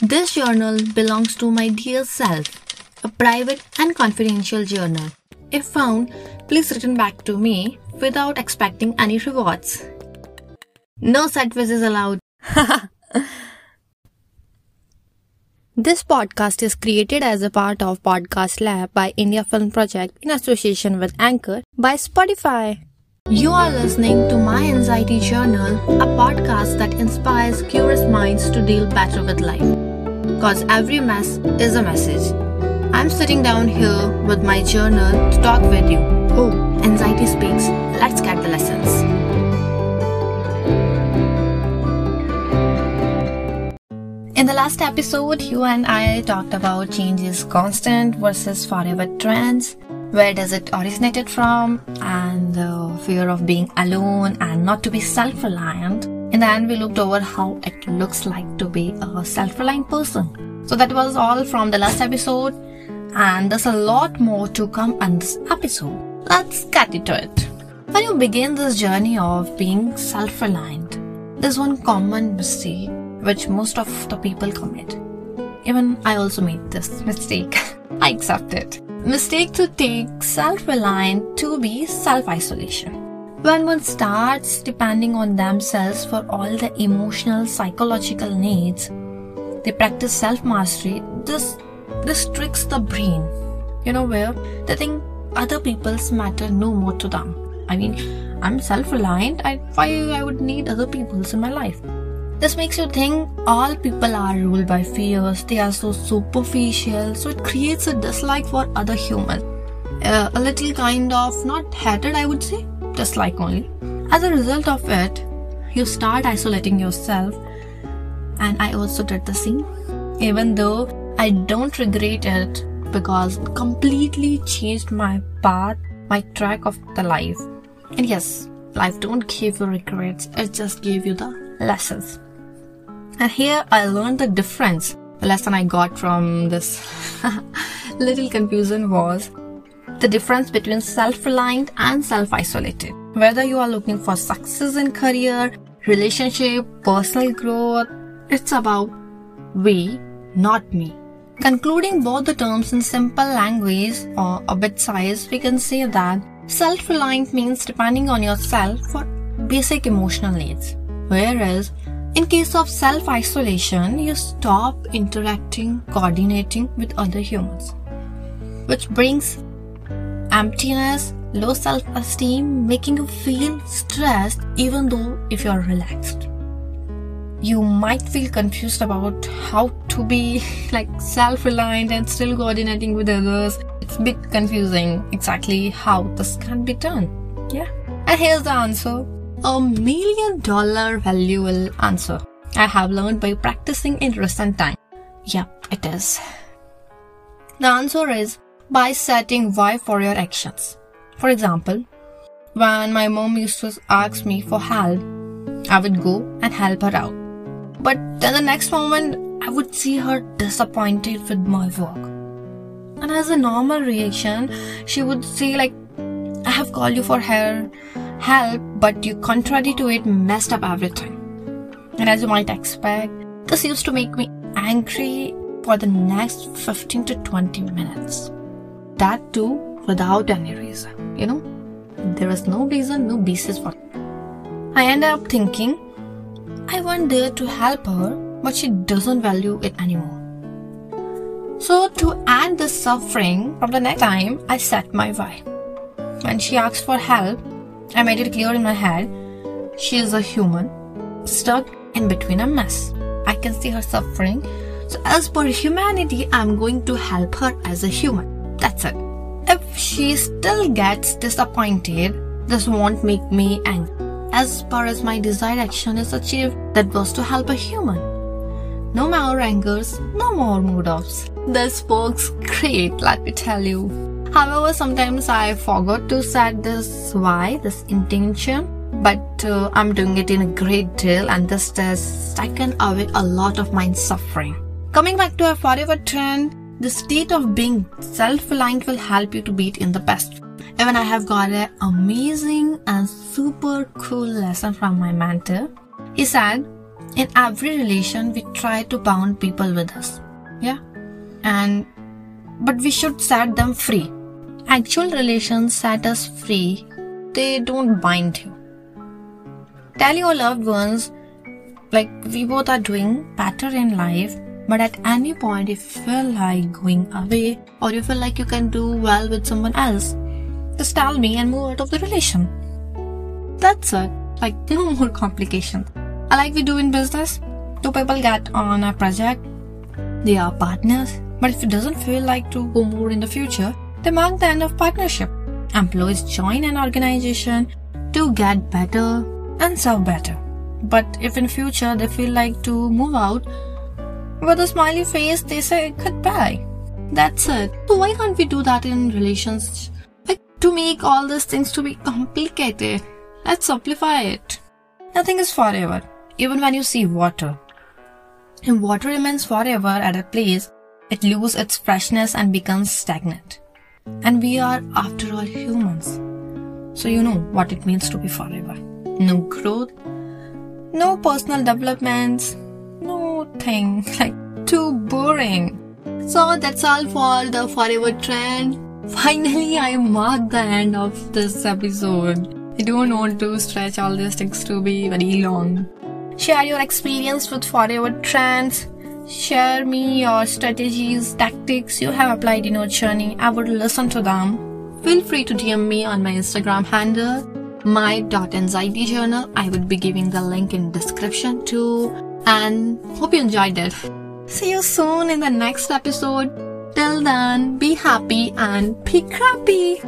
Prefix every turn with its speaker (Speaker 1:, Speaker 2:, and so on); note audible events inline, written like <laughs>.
Speaker 1: This journal belongs to my dear self, a private and confidential journal. If found, please return back to me without expecting any rewards. No set is allowed. <laughs> this podcast is created as a part of Podcast Lab by India Film Project in association with Anchor by Spotify. You are listening to My Anxiety Journal, a podcast that inspires curious minds to deal better with life because every mess is a message. I'm sitting down here with my journal to talk with you. Oh, anxiety speaks. Let's get the lessons. In the last episode, you and I talked about change is constant versus forever trends. Where does it originated from? And the fear of being alone and not to be self-reliant. In the end, we looked over how it looks like to be a self-reliant person. So that was all from the last episode, and there's a lot more to come in this episode. Let's get into it. When you begin this journey of being self-reliant, there's one common mistake which most of the people commit. Even I also made this mistake. <laughs> I accept it. Mistake to take self-reliant to be self-isolation. When one starts depending on themselves for all the emotional, psychological needs, they practice self mastery. This this tricks the brain. You know where they think other people's matter no more to them. I mean, I'm self-reliant. I, why I would need other people's in my life? This makes you think all people are ruled by fears. They are so superficial. So it creates a dislike for other human. Uh, a little kind of not hatred, I would say dislike only. As a result of it, you start isolating yourself, and I also did the same. Even though I don't regret it because it completely changed my path, my track of the life. And yes, life don't give you regrets, it just gave you the lessons. And here I learned the difference. The lesson I got from this <laughs> little confusion was the difference between self-reliant and self-isolated. Whether you are looking for success in career, relationship, personal growth, it's about we, not me. Concluding both the terms in simple language or a bit size, we can say that self-reliant means depending on yourself for basic emotional needs. Whereas in case of self-isolation, you stop interacting, coordinating with other humans, which brings emptiness, low self esteem, making you feel stressed even though if you're relaxed. You might feel confused about how to be <laughs> like self reliant and still coordinating with others. It's a bit confusing exactly how this can be done. Yeah. And here's the answer a million dollar valuable answer I have learned by practicing in recent time. Yep, it is. The answer is by setting why for your actions. For example, when my mom used to ask me for help, I would go and help her out. But then the next moment, I would see her disappointed with my work. And as a normal reaction, she would say like, I have called you for her help, but you contrary to it messed up everything. And as you might expect, this used to make me angry for the next 15 to 20 minutes. That too without any reason. You know, there was no reason, no basis for it. I ended up thinking, I went there to help her, but she doesn't value it anymore. So, to end the suffering, from the next time, I set my why. When she asked for help, I made it clear in my head she is a human, stuck in between a mess. I can see her suffering. So, as per humanity, I'm going to help her as a human. That's it. If she still gets disappointed, this won't make me angry. As far as my desired action is achieved, that was to help a human. No more angers, no more mood offs. This works great, let me tell you. However, sometimes I forgot to set this why, this intention, but uh, I'm doing it in a great deal, and this has taken away a lot of my suffering. Coming back to our forever trend, the state of being self-reliant will help you to beat in the best. Even I have got an amazing and super cool lesson from my mentor. He said, in every relation we try to bound people with us. Yeah? And but we should set them free. Actual relations set us free. They don't bind you. Tell your loved ones like we both are doing better in life but at any point if you feel like going away or you feel like you can do well with someone else just tell me and move out of the relation. That's it. Like <laughs> no more complications like we do in business. Two people get on a project. They are partners. But if it doesn't feel like to go more in the future they mark the end of partnership. Employees join an organization to get better and serve better. But if in future they feel like to move out, with a smiley face they say goodbye. That's it. So why can't we do that in relations? Like to make all these things to be complicated. Let's simplify it. Nothing is forever. Even when you see water. If water remains forever at a place, it loses its freshness and becomes stagnant. And we are, after all, humans. So you know what it means to be forever. No growth, no personal developments, thing, <laughs> like too boring. So that's all for the forever trend. Finally, I marked the end of this episode. I don't want to stretch all these things to be very long. Share your experience with forever trends. Share me your strategies, tactics you have applied in your journey. I would listen to them. Feel free to DM me on my Instagram handle my.anxiety journal. I would be giving the link in description too. And hope you enjoyed it. See you soon in the next episode. Till then, be happy and be crappy.